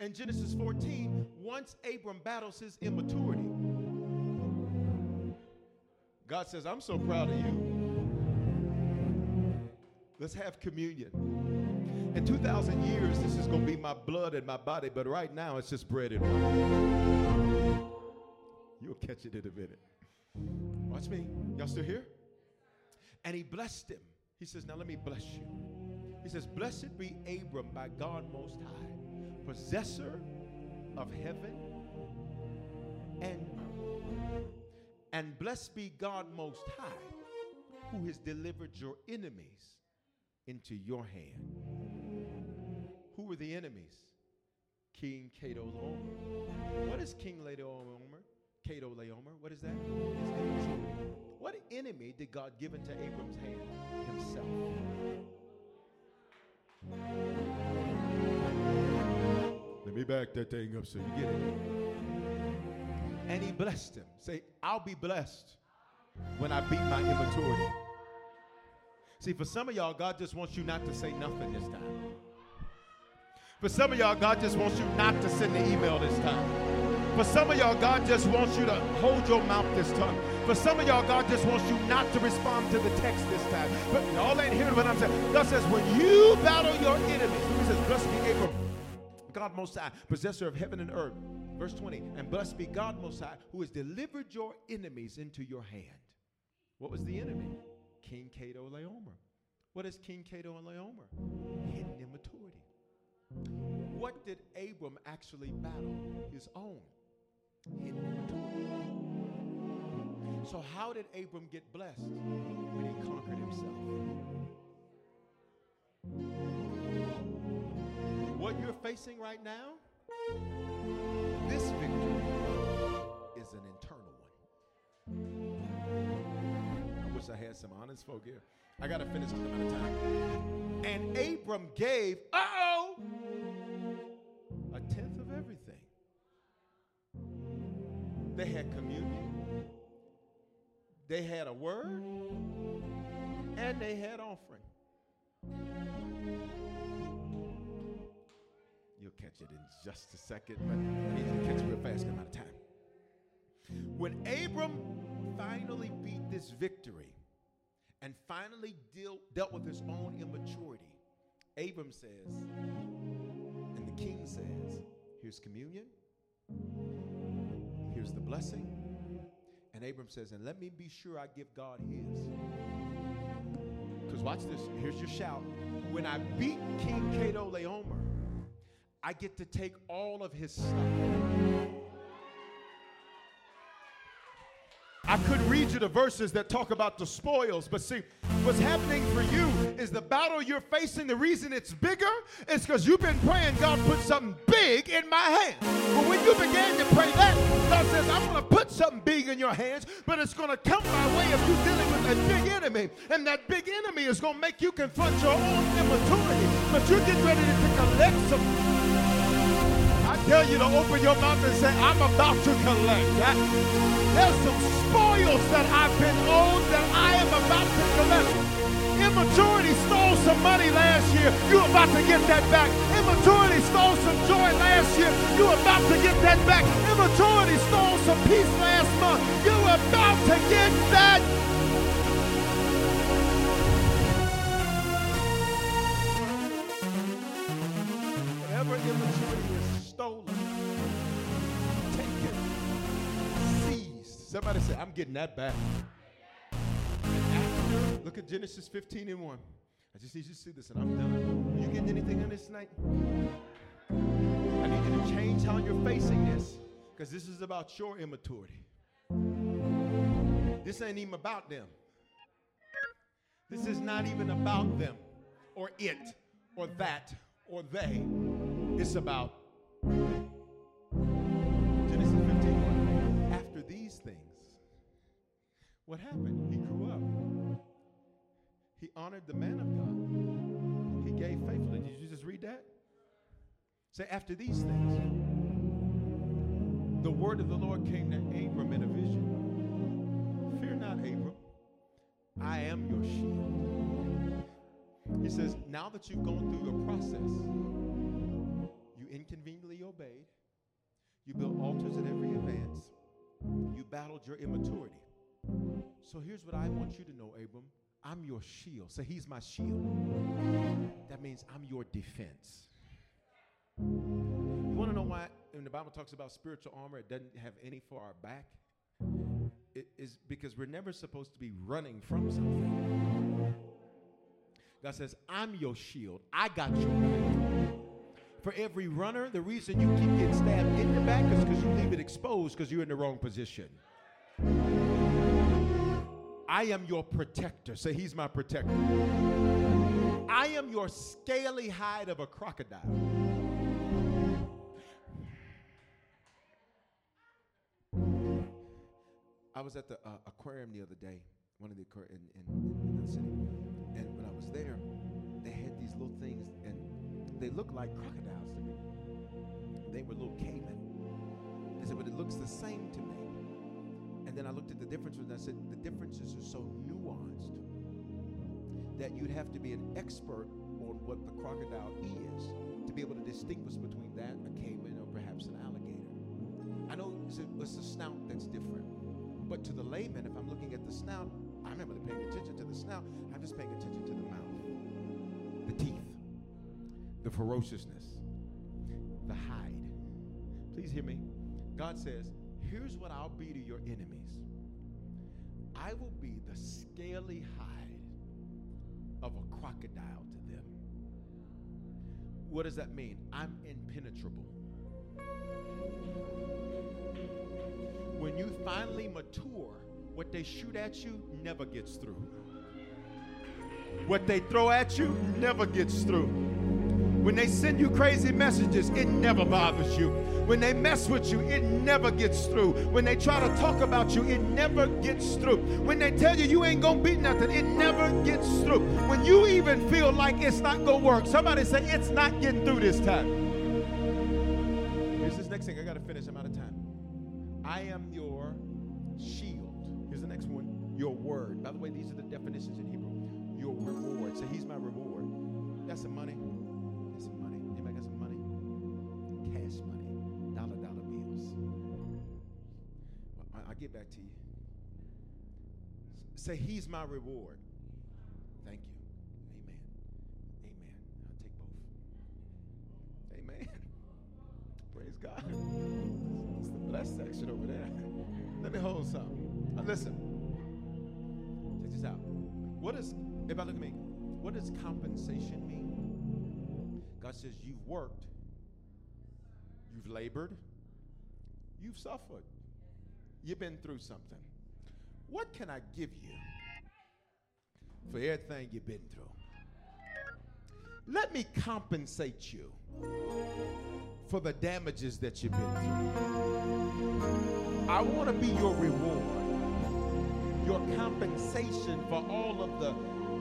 In Genesis 14, once Abram battles his immaturity, God says, I'm so proud of you. Let's have communion. In 2,000 years, this is going to be my blood and my body, but right now it's just bread and wine. You'll catch it in a minute. Watch me. Y'all still here? And he blessed him. He says, Now let me bless you. He says, Blessed be Abram by God Most High, possessor of heaven and and blessed be God Most High, who has delivered your enemies into your hand. Who were the enemies? King Chedorlaomer. What is King Chedorlaomer? Chedorlaomer. What is that? What enemy did God give into Abram's hand? Himself. Let me back that thing up so you get it. And he blessed him. Say, I'll be blessed when I beat my immaturity. See, for some of y'all, God just wants you not to say nothing this time. For some of y'all, God just wants you not to send the email this time. For some of y'all, God just wants you to hold your mouth this time. For some of y'all, God just wants you not to respond to the text this time. But y'all ain't hearing what I'm saying. God says, when you battle your enemies, he says, blessed be Abram, God Most High, possessor of heaven and earth. Verse 20, and blessed be God Most High, who has delivered your enemies into your hand. What was the enemy? King Chedorlaomer. What is King Chedorlaomer? Hidden immaturity. What did Abram actually battle? His own hidden. So, how did Abram get blessed when he conquered himself? What you're facing right now, this victory is an internal one. I wish I had some honest folk here. I got to finish because amount of time. And Abram gave, uh oh, They had communion, they had a word, and they had offering. You'll catch it in just a second, but I need you to catch real fast I'm out of time. When Abram finally beat this victory and finally deal, dealt with his own immaturity, Abram says, and the king says, Here's communion, here's the blessing. And Abram says, And let me be sure I give God his. Because watch this, here's your shout. When I beat King Chedorlaomer, I get to take all of his stuff. I could read you the verses that talk about the spoils, but see, what's happening for you is the battle you're facing. The reason it's bigger is because you've been praying, God, put something big in my hand. But when you began to pray that, God says, I'm going to put something big in your hands, but it's going to come by way of you dealing with a big enemy. And that big enemy is going to make you confront your own immaturity. But you get ready to some I tell you to open your mouth and say, I'm about to collect. There's some spoils that I've been owed that I am about to collect. Immaturity stole some money last year. You're about to get that back. Immaturity stole some joy last year. You're about to get that back. Immaturity stole some peace last month. You're about to get that stolen, taken, seized. Somebody say, I'm getting that back. After, look at Genesis 15 and 1. I just need you to see this and I'm done. You getting anything on this night? I need you to change how you're facing this because this is about your immaturity. This ain't even about them. This is not even about them or it or that or they. It's about what happened? He grew up. He honored the man of God. He gave faithfully. Did you just read that? Say, after these things, the word of the Lord came to Abram in a vision. Fear not, Abram. I am your shield. He says, now that you've gone through your process, you inconveniently obeyed, you built altars at every advance, you battled your immaturity. So here's what I want you to know, Abram. I'm your shield. Say, He's my shield. That means I'm your defense. You want to know why, when the Bible talks about spiritual armor, it doesn't have any for our back? It is because we're never supposed to be running from something. God says, I'm your shield. I got your back. For every runner, the reason you keep getting stabbed in the back is because you leave it exposed because you're in the wrong position. I am your protector. Say, He's my protector. I am your scaly hide of a crocodile. I was at the uh, aquarium the other day, one of the in, in, in the city, and when I was there, they had these little things, and they looked like crocodiles to me. They were little caiman. I said, but it looks the same to me. Then I looked at the differences, and I said, the differences are so nuanced that you'd have to be an expert on what the crocodile is to be able to distinguish between that, a caiman, or perhaps an alligator. I know it's a, it's a snout that's different. But to the layman, if I'm looking at the snout, I'm not really paying attention to the snout. I'm just paying attention to the mouth, the teeth, the ferociousness, the hide. Please hear me. God says, Here's what I'll be to your enemies I will be the scaly hide of a crocodile to them. What does that mean? I'm impenetrable. When you finally mature, what they shoot at you never gets through. What they throw at you never gets through. When they send you crazy messages, it never bothers you. When they mess with you, it never gets through. When they try to talk about you, it never gets through. When they tell you you ain't gonna beat nothing, it never gets through. When you even feel like it's not gonna work, somebody say it's not getting through this time. Here's this next thing. I gotta finish. I'm out of time. I am your shield. Here's the next one. Your word. By the way, these are the definitions in Hebrew. Your reward. Say, He's my reward. That's the money. Cash money. Dollar, dollar bills. I'll get back to you. Say, He's my reward. Thank you. Amen. Amen. I'll take both. Amen. Praise God. It's the blessed section over there. Let me hold something. Uh, now listen. Check this out. What does, everybody look at me. What does compensation mean? God says, You've worked, you've labored, you've suffered, you've been through something. What can I give you for everything you've been through? Let me compensate you for the damages that you've been through. I want to be your reward, your compensation for all of the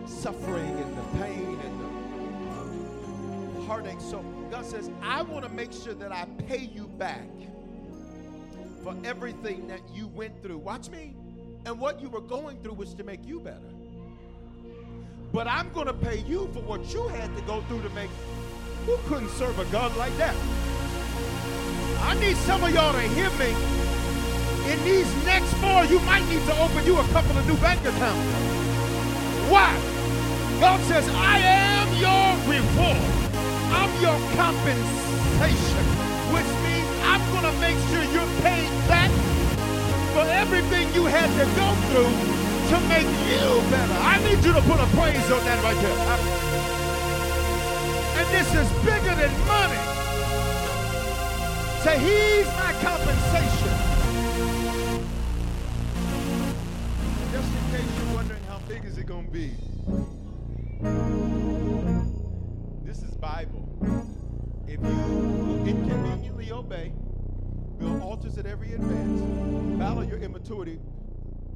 suffering and the pain and the heartache. So God says, I want to make sure that I pay you back for everything that you went through. Watch me. And what you were going through was to make you better. But I'm going to pay you for what you had to go through to make. Who couldn't serve a God like that? I need some of y'all to hear me. In these next four, you might need to open you a couple of new bank accounts. Why? God says, I am your reward. I'm your compensation, which means I'm going to make sure you're paid back for everything you had to go through to make you better. I need you to put a praise on that right there. And this is bigger than money. Say, He's my compensation. Just in case you're wondering how big is it going to be. Bible. If you will inconveniently obey, build altars at every advance, battle your immaturity,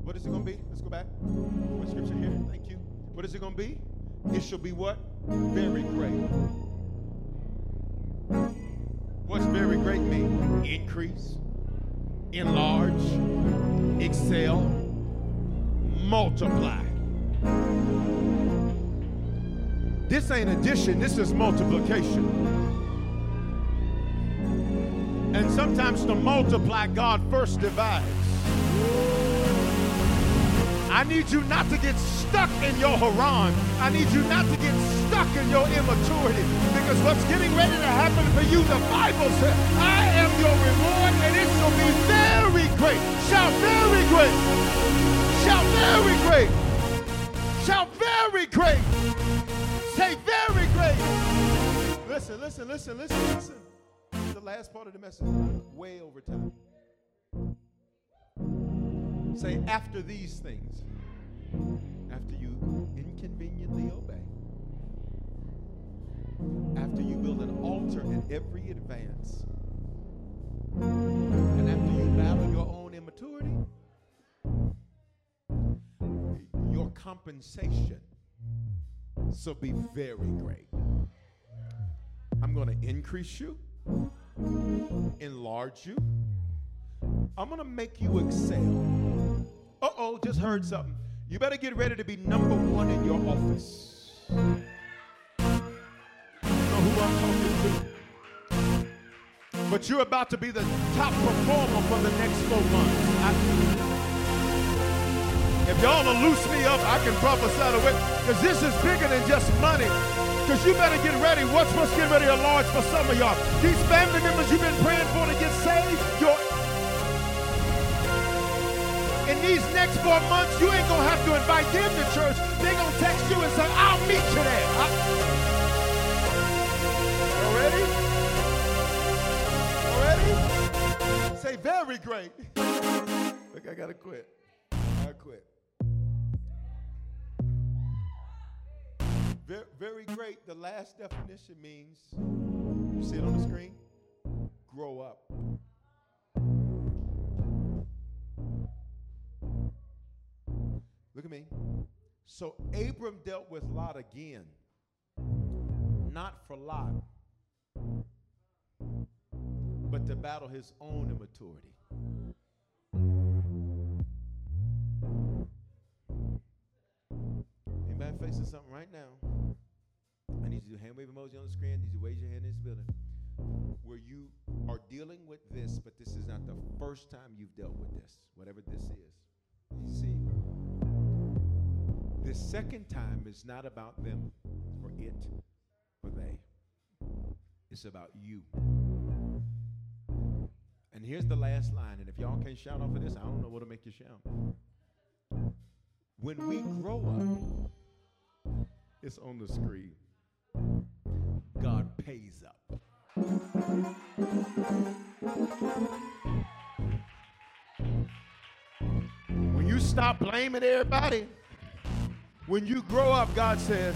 what is it going to be? Let's go back. What scripture here? Thank you. What is it going to be? It shall be what? Very great. What's very great mean? Increase, enlarge, excel, multiply. This ain't addition, this is multiplication. And sometimes to multiply, God first divides. I need you not to get stuck in your Haran. I need you not to get stuck in your immaturity. Because what's getting ready to happen for you, the Bible says, I am your reward and it shall be very great. Shall very great. Shall very great. Shall very great. Say very great. Listen, listen, listen, listen, listen. The last part of the message, way over time. Say, after these things, after you inconveniently obey, after you build an altar in every advance, and after you battle your own immaturity, your compensation shall be very great. I'm going to increase you, enlarge you. I'm going to make you excel. Uh oh, just heard something. You better get ready to be number one in your office. You know who I'm talking to? But you're about to be the top performer for the next four months. I- if y'all will loose me up, I can prophesy the way. Because this is bigger than just money. Because you better get ready. What's what's getting ready to launch for some of y'all? These family members you've been praying for to get saved, your in these next four months, you ain't gonna have to invite them to church. They're gonna text you and say, I'll meet you there. I- Already? Already? Say very great. Look, I gotta quit. Very, very great. The last definition means, you see it on the screen? Grow up. Look at me. So Abram dealt with Lot again, not for Lot, but to battle his own immaturity. Facing something right now? I need you to do hand wave emoji on the screen. I need you to raise your hand in this building. Where you are dealing with this, but this is not the first time you've dealt with this, whatever this is. You see, the second time is not about them or it or they. It's about you. And here's the last line. And if y'all can't shout off of this, I don't know what to make you shout. When we grow up, it's on the screen. God pays up. When you stop blaming everybody, when you grow up, God says,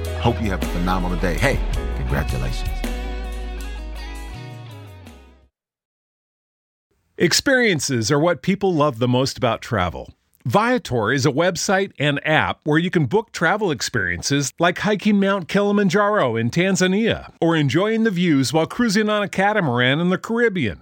Hope you have a phenomenal day. Hey, congratulations. Experiences are what people love the most about travel. Viator is a website and app where you can book travel experiences like hiking Mount Kilimanjaro in Tanzania or enjoying the views while cruising on a catamaran in the Caribbean.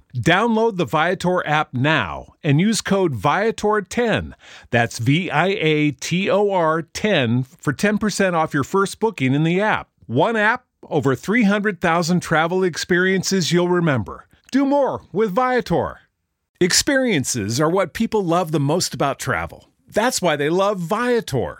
Download the Viator app now and use code Viator10. That's V I A T O R 10 for 10% off your first booking in the app. One app, over 300,000 travel experiences you'll remember. Do more with Viator. Experiences are what people love the most about travel. That's why they love Viator.